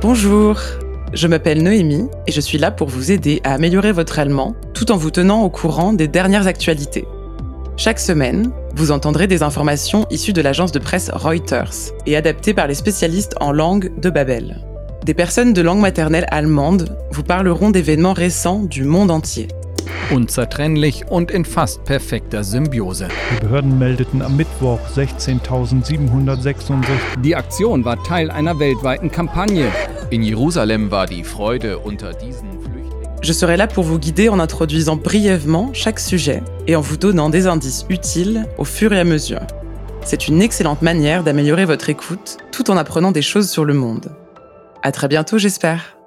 Bonjour, je m'appelle Noémie et je suis là pour vous aider à améliorer votre allemand tout en vous tenant au courant des dernières actualités. Chaque semaine, vous entendrez des informations issues de l'agence de presse Reuters et adaptées par les spécialistes en langue de Babel. Des personnes de langue maternelle allemande vous parleront d'événements récents du monde entier. Unzertrennlich und in fast perfekter Symbiose. Die Behörden meldeten am Mittwoch 16.766. Die Aktion war Teil einer weltweiten Kampagne. In Jerusalem war die Freude unter diesen Flüchtlingen. Je serai là pour vous guider en introduisant brièvement chaque sujet et en vous donnant des indices utiles au fur et à mesure. C'est une excellente manière d'améliorer votre écoute tout en apprenant des choses sur le monde. À très bientôt, j'espère.